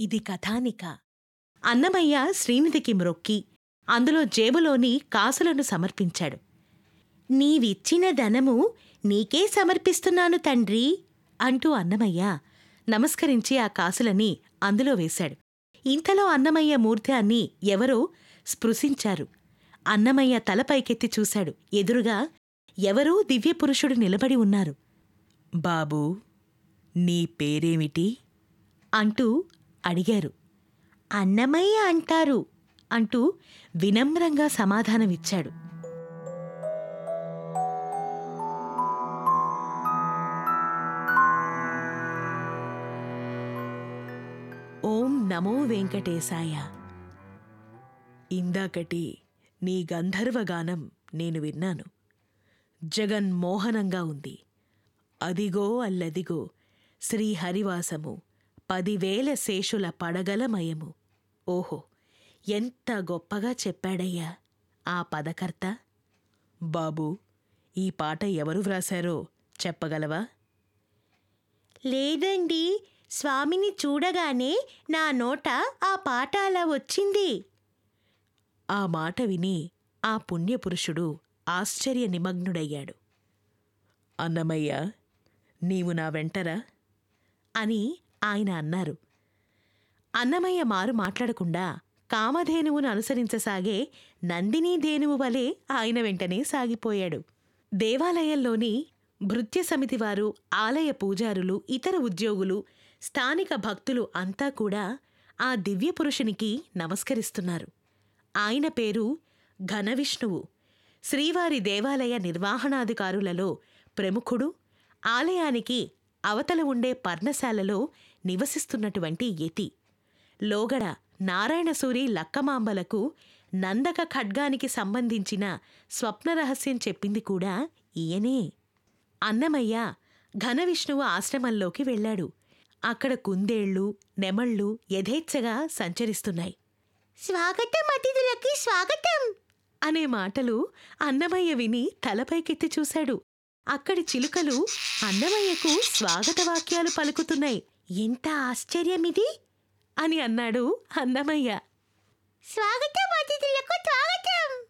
ఇది కథానిక. అన్నమయ్య శ్రీనిధికి మ్రొక్కి. అందులో జేబులోని కాసులను సమర్పించాడు. నీవిచ్చిన ధనము నీకే సమర్పిస్తున్నాను తండ్రి అంటూ అన్నమయ్య నమస్కరించి ఆ కాసులని అందులో వేశాడు. ఇంతలో అన్నమయ్య మూర్ధాన్ని ఎవరో స్పృశించారు. అన్నమయ్య తలపైకెత్తి చూశాడు. ఎదురుగా ఎవరో దివ్యపురుషుడు నిలబడి ఉన్నారు. బాబూ నీ పేరేమిటి? అంటూ అడిగారు. అన్నమయ్య అంటారు అంటూ వినమ్రంగా సమాధానమిచ్చాడు. ఓం నమో వెంకటేశాయ. ఇందాకటి నీ గంధర్వగానం నేను విన్నాను. జగన్మోహనంగా ఉంది. అదిగో అల్లదిగో శ్రీహరివాసము పదివేల శేషుల పడగలమయము. ఓహో ఎంత గొప్పగా చెప్పాడయ్యా ఆ పదకర్త. బాబూ ఈ పాట ఎవరు వ్రాశారో చెప్పగలవా? లేదండి స్వామిని చూడగానే నా నోట ఆ పాట అలా వచ్చింది. ఆ మాట విని ఆ పుణ్యపురుషుడు ఆశ్చర్య నిమగ్నుడయ్యాడు అన్నమయ్య నీవు నా వెంటరా? అని ఆయన అన్నారు. అన్నమయ్య మారు మాట్లాడకుండా కామధేనువును అనుసరించసాగే నందినీ ధేనువు వలె ఆయన వెంటనే సాగిపోయాడు. దేవాలయంలోని భృత్య సమితి వారు ఆలయ పూజారులు ఇతర ఉద్యోగులు స్థానిక భక్తులు అంతా కూడా ఆ దివ్యపురుషునికి నమస్కరిస్తున్నారు. ఆయన పేరు ఘనవిష్ణువు. శ్రీవారి దేవాలయ నిర్వహణాధికారులలో ప్రముఖుడు. ఆలయానికి అవతల ఉండే పర్ణశాలలో నివసిస్తున్నటువంటి యతి. లోగడ నారాయణసూరి లక్కమాంబలకు నందక ఖడ్గానికి సంబంధించిన స్వప్న రహస్యం చెప్పింది కూడా ఈయనే. అన్నమయ్య ఘనవిష్ణువు ఆశ్రమంలోకి వెళ్ళాడు. అక్కడ కుందేళ్ళు నెమళ్ళు యథేచ్ఛగా సంచరిస్తున్నాయి. స్వాగతం అతిథులకి స్వాగతం! అనే మాటలు అన్నమయ్య విని తలపైకెత్తి చూశాడు. అక్కడి చిలుకలు అన్నమయ్యకు స్వాగత వాక్యాలు పలుకుతున్నాయి. ఎంత ఆశ్చర్యమిది? అని అన్నాడు అన్నమయ్య. స్వాగతం అతిథులకు స్వాగతం.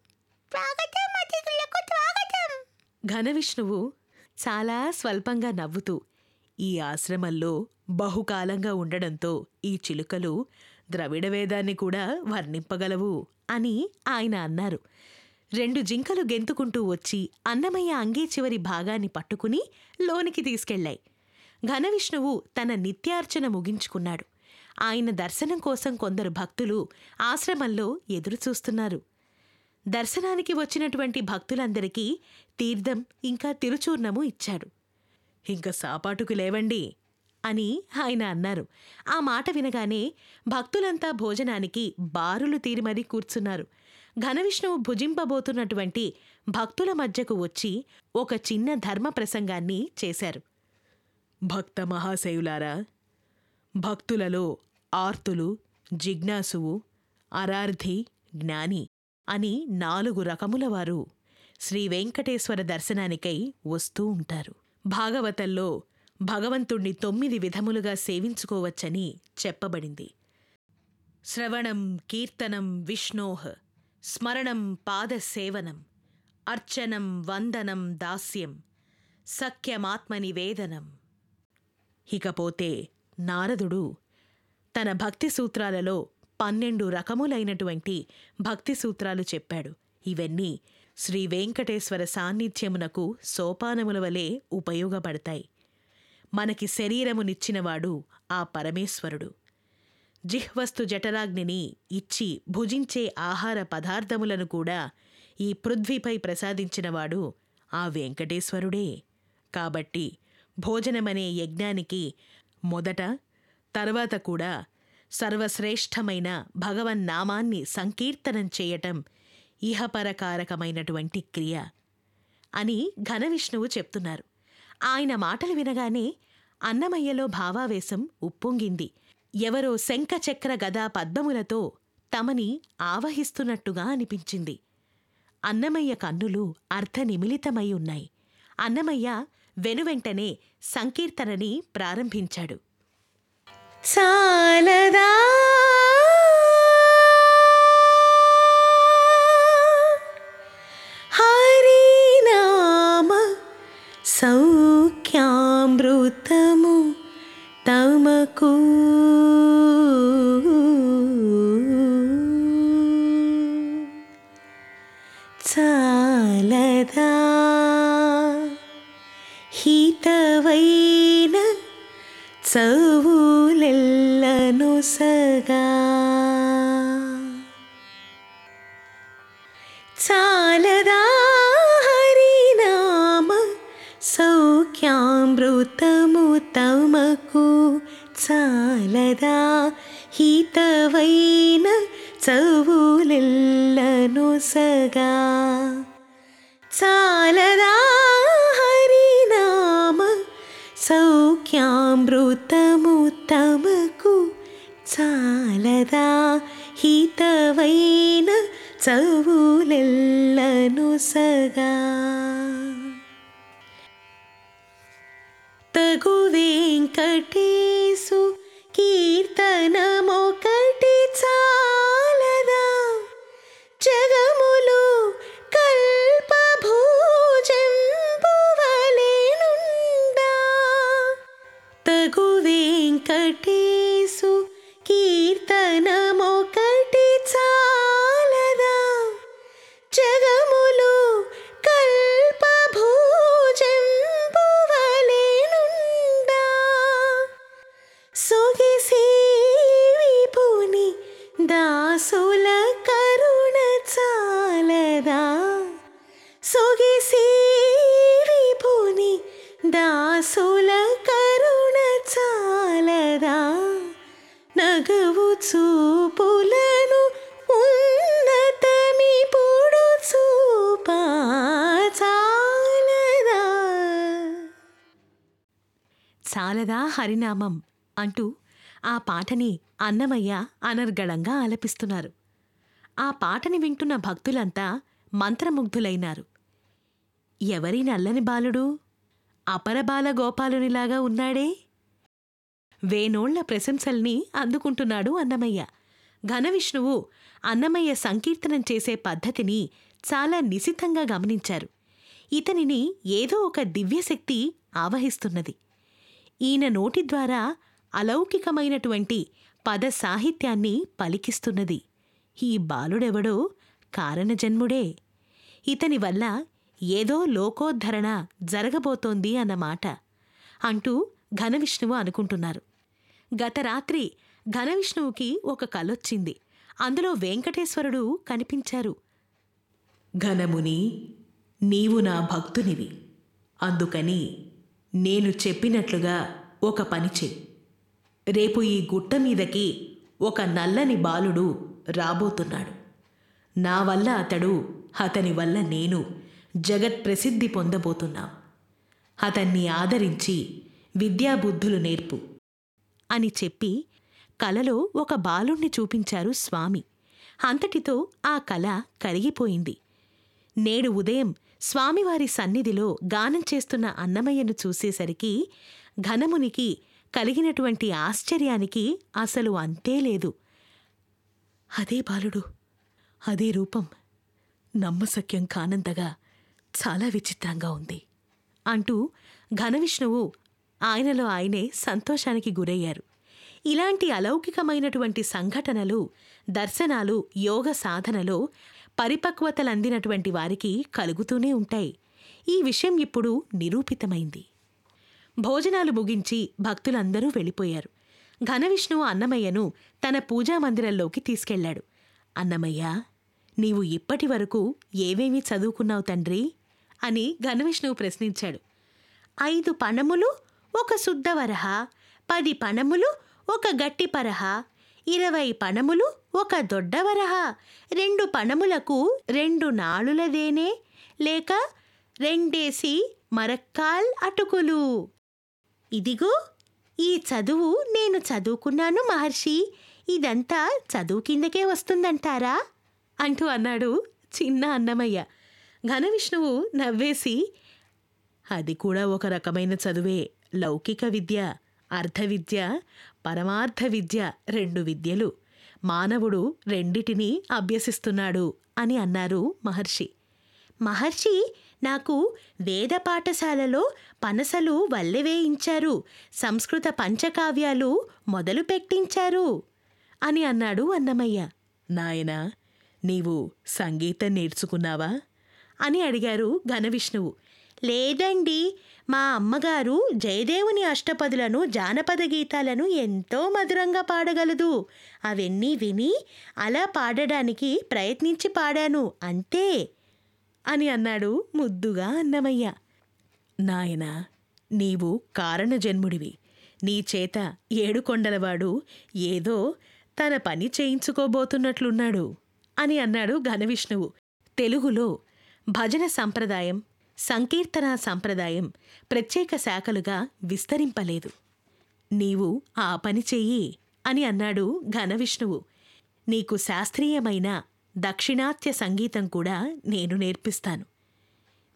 స్వాగతం అతిథులకు స్వాగతం. ఘనవిష్ణువు చాలా స్వల్పంగా నవ్వుతూ ఈ ఆశ్రమంలో బహుకాలంగా ఉండడంతో ఈ చిలుకలు ద్రవిడ వేదాన్ని కూడా వర్ణింపగలవు అని ఆయన అన్నారు. రెండు జింకలు గెంతుకుంటూ వచ్చి అన్నమయ్య అంగీ చివరి భాగాన్ని పట్టుకుని లోనికి తీసుకెళ్ళాయి ఘనవిష్ణువు తన నిత్యార్చన ముగించుకున్నాడు. ఆయన దర్శనం కోసం కొందరు భక్తులు ఆశ్రమంలో ఎదురుచూస్తున్నారు. దర్శనానికి వచ్చినటువంటి భక్తులందరికీ తీర్థం ఇంకా తిరుచూర్ణము ఇచ్చాడు. ఇంక సాపాటుకు లేవండి అని ఆయన అన్నారు. ఆ మాట వినగానే భక్తులంతా భోజనానికి బారులు తీరి మరీ కూర్చున్నారు. ఘనవిష్ణువు భుజింపబోతున్నటువంటి భక్తుల మధ్యకు వచ్చి ఒక చిన్న ధర్మ ప్రసంగాన్ని చేశారు. భక్త మహాశయులారా భక్తులలో ఆర్తులు జిజ్ఞాసువు అరార్థి జ్ఞాని అని నాలుగు రకముల వారు శ్రీ వెంకటేశ్వర దర్శనానికై వస్తూ ఉంటారు. భాగవతంలో భగవంతుణ్ణి తొమ్మిది విధములుగా సేవించుకోవచ్చని చెప్పబడింది. శ్రవణం కీర్తనం విష్ణోహ్ స్మరణం పాదసేవనం అర్చనం వందనం దాస్యం సఖ్యమాత్మనివేదనం ఇకపోతే నారదుడు తన భక్తి సూత్రాలలో పన్నెండు రకములైనటువంటి భక్తి సూత్రాలు చెప్పాడు. ఇవన్నీ శ్రీ వెంకటేశ్వర సాన్నిధ్యమునకు సోపానముల వలె ఉపయోగపడతాయి. మనకి శరీరమునిచ్చినవాడు ఆ పరమేశ్వరుడు. జిహ్వస్తు జఠరాగ్నిని ఇచ్చి భుజించే ఆహార పదార్థములను కూడా ఈ పృథ్వీపై ప్రసాదించినవాడు ఆ వెంకటేశ్వరుడే. కాబట్టి భోజనమనే యజ్ఞానికి మొదట తర్వాత కూడా సర్వశ్రేష్టమైన భగవన్నామాన్ని సంకీర్తనం చేయటం ఇహపరకారకమైనటువంటి క్రియ అని ఘనవిష్ణువు చెప్తున్నారు. ఆయన మాటలు వినగానే అన్నమయ్యలో భావావేశం ఉప్పొంగింది. ఎవరో శంఖచక్ర గదా పద్మములతో తమని ఆవహిస్తున్నట్టుగా అనిపించింది. అన్నమయ్య కన్నులు అర్ధనిమిళితమై ఉన్నాయి అన్నమయ్య వెనువెంటనే సంకీర్తనని ప్రారంభించాడు. సాలదా! హరినామ సౌఖ్యామృతము सदा हितवैन सवुलनु सदा सालदा हरिणाम सौख्यामृतमुतमकु सदा हितवैन चवुल చవులెల్లను సగా చాలదా హరినామ సౌఖ్యామృతము తమకు చాలదా హితవైన చవులెల్లను సగా తగు వెంకటేశు కీర్తనమొకటి చాలదా गोवेङ्कटेषु कीर्तन చాలదా హరినామం అంటూ ఆ పాటని అన్నమయ్య అనర్గళంగా ఆలపిస్తున్నారు. ఆ పాటని వింటున్న భక్తులంతా మంత్రముగ్ధులైనారు. ఎవరి నల్లని బాలుడు? అపరబాల గోపాలునిలాగా ఉన్నాడే? వేనోళ్ళ ప్రశంసల్ని అందుకుంటున్నాడు అన్నమయ్య. ఘనవిష్ణువు అన్నమయ్య సంకీర్తనం చేసే పద్ధతిని చాలా నిశితంగా గమనించారు. ఇతనిని ఏదో ఒక దివ్యశక్తి ఆవహిస్తున్నది. ఈయన నోటి ద్వారా అలౌకికమైనటువంటి పద సాహిత్యాన్ని పలికిస్తున్నది. ఈ బాలుడెవడో కారణజన్ముడే. ఇతని వల్ల ఏదో లోకోద్ధరణ జరగబోతోంది అన్నమాట అంటూ ఘనవిష్ణువు అనుకుంటున్నారు. గత రాత్రి ఘనవిష్ణువుకి ఒక కలొచ్చింది. అందులో వెంకటేశ్వరుడు కనిపించారు. ఘనముని నీవు నా భక్తునివి. అందుకని నేను చెప్పినట్లుగా ఒక పని చెయ్యి రేపు ఈ గుట్ట మీదకి ఒక నల్లని బాలుడు రాబోతున్నాడు. నా వల్ల అతడు అతని వల్ల నేను జగత్ ప్రసిద్ధి పొందబోతున్నాం. అతన్ని ఆదరించి విద్యాబుద్ధులు నేర్పు అని చెప్పి కలలో ఒక బాలుణ్ణి చూపించారు స్వామి. అంతటితో ఆ కళ కరిగిపోయింది. నేడు ఉదయం స్వామివారి సన్నిధిలో గానం చేస్తున్న అన్నమయ్యను చూసేసరికి ఘనమునికి కలిగినటువంటి ఆశ్చర్యానికి అసలు అంతే లేదు. అదే బాలుడు అదే రూపం నమ్మశక్యం కానంతగా చాలా విచిత్రంగా ఉంది అంటూ ఘనవిష్ణువు ఆయనలో ఆయనే సంతోషానికి గురయ్యారు. ఇలాంటి అలౌకికమైనటువంటి సంఘటనలు దర్శనాలు యోగ సాధనలో పరిపక్వతలందినటువంటి వారికి కలుగుతూనే ఉంటాయి. ఈ విషయం ఇప్పుడు నిరూపితమైంది. భోజనాలు ముగించి భక్తులందరూ వెళ్ళిపోయారు. ఘనవిష్ణువు అన్నమయ్యను తన పూజామందిరంలోకి తీసుకెళ్ళాడు అన్నమయ్య నీవు ఇప్పటి వరకు ఏవేమి చదువుకున్నావు తండ్రి అని ఘనవిష్ణువు ప్రశ్నించాడు. ఐదు పణములు ఒక శుద్ధవరహ పది పణములు ఒక గట్టి పరహ ఇరవై పణములు ఒక దొడ్డవరహ రెండు పణములకు రెండు నాలులదేనే. లేక రెండేసి మరక్కాల్ అటుకులు. ఇదిగో ఈ చదువు నేను చదువుకున్నాను మహర్షి. ఇదంతా చదువు కిందకే వస్తుందంటారా? అంటూ అన్నాడు చిన్న అన్నమయ్య. ఘనవిష్ణువు నవ్వేసి అది కూడా ఒక రకమైన చదువే లౌకిక విద్య. అర్థ విద్య పరమార్థ విద్య రెండు విద్యలు. మానవుడు రెండిటినీ అభ్యసిస్తున్నాడు అని అన్నారు మహర్షి. మహర్షి నాకు వేద పాఠశాలలో పనసలు వల్లెవేయించారు సంస్కృత పంచకావ్యాలు మొదలు పెట్టించారు అని అన్నాడు అన్నమయ్య. నాయనా నీవు సంగీతం నేర్చుకున్నావా? అని అడిగారు ఘనవిష్ణువు లేదండి. మా అమ్మగారు జయదేవుని అష్టపదులను జానపద గీతాలను ఎంతో మధురంగా పాడగలదు. అవన్నీ విని అలా పాడడానికి ప్రయత్నించి పాడాను అంతే అని అన్నాడు ముద్దుగా అన్నమయ్య. నాయనా నీవు కారణజన్ముడివి. నీ చేత ఏడుకొండలవాడు ఏదో తన పని చేయించుకోబోతున్నట్లున్నాడు అని అన్నాడు ఘనవిష్ణువు. తెలుగులో భజన సంప్రదాయం సంకీర్తన సంప్రదాయం ప్రత్యేక శాఖలుగా విస్తరింపలేదు. నీవు ఆ పని చెయ్యి అని అన్నాడు ఘనవిష్ణువు. నీకు శాస్త్రీయమైన దక్షిణాత్య సంగీతం కూడా నేను నేర్పిస్తాను.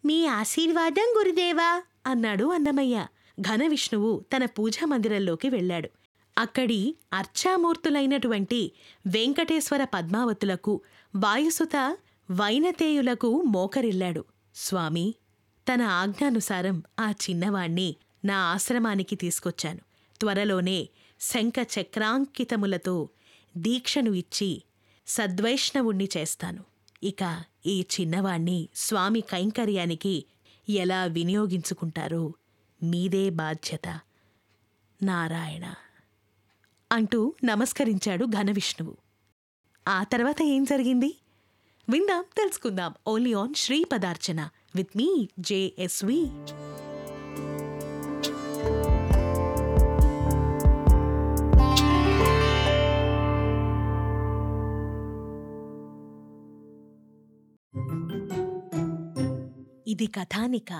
మీ ఆశీర్వాదం గురుదేవా అన్నాడు అన్నమయ్య. ఘనవిష్ణువు తన పూజా మందిరంలోకి వెళ్ళాడు. అక్కడి అర్చామూర్తులైనటువంటి వెంకటేశ్వర పద్మావతులకు వాయుసుత వైనతేయులకు మోకరిల్లాడు. స్వామి తన ఆజ్ఞానుసారం ఆ చిన్నవాణ్ణి నా ఆశ్రమానికి తీసుకొచ్చాను. త్వరలోనే శంఖ చక్రాంకితములతో దీక్షను ఇచ్చి సద్వైష్ణవుణ్ణి చేస్తాను. ఇక ఈ చిన్నవాణ్ణి స్వామి కైంకర్యానికి ఎలా వినియోగించుకుంటారో మీదే బాధ్యత. నారాయణ. అంటూ నమస్కరించాడు ఘనవిష్ణువు. ఆ తర్వాత ఏం జరిగింది? విందాం తెలుసుకుందాం. ఓన్లీ ఆన్ శ్రీ పదార్చన విత్ మీ జేఎస్వి ఇది కథానిక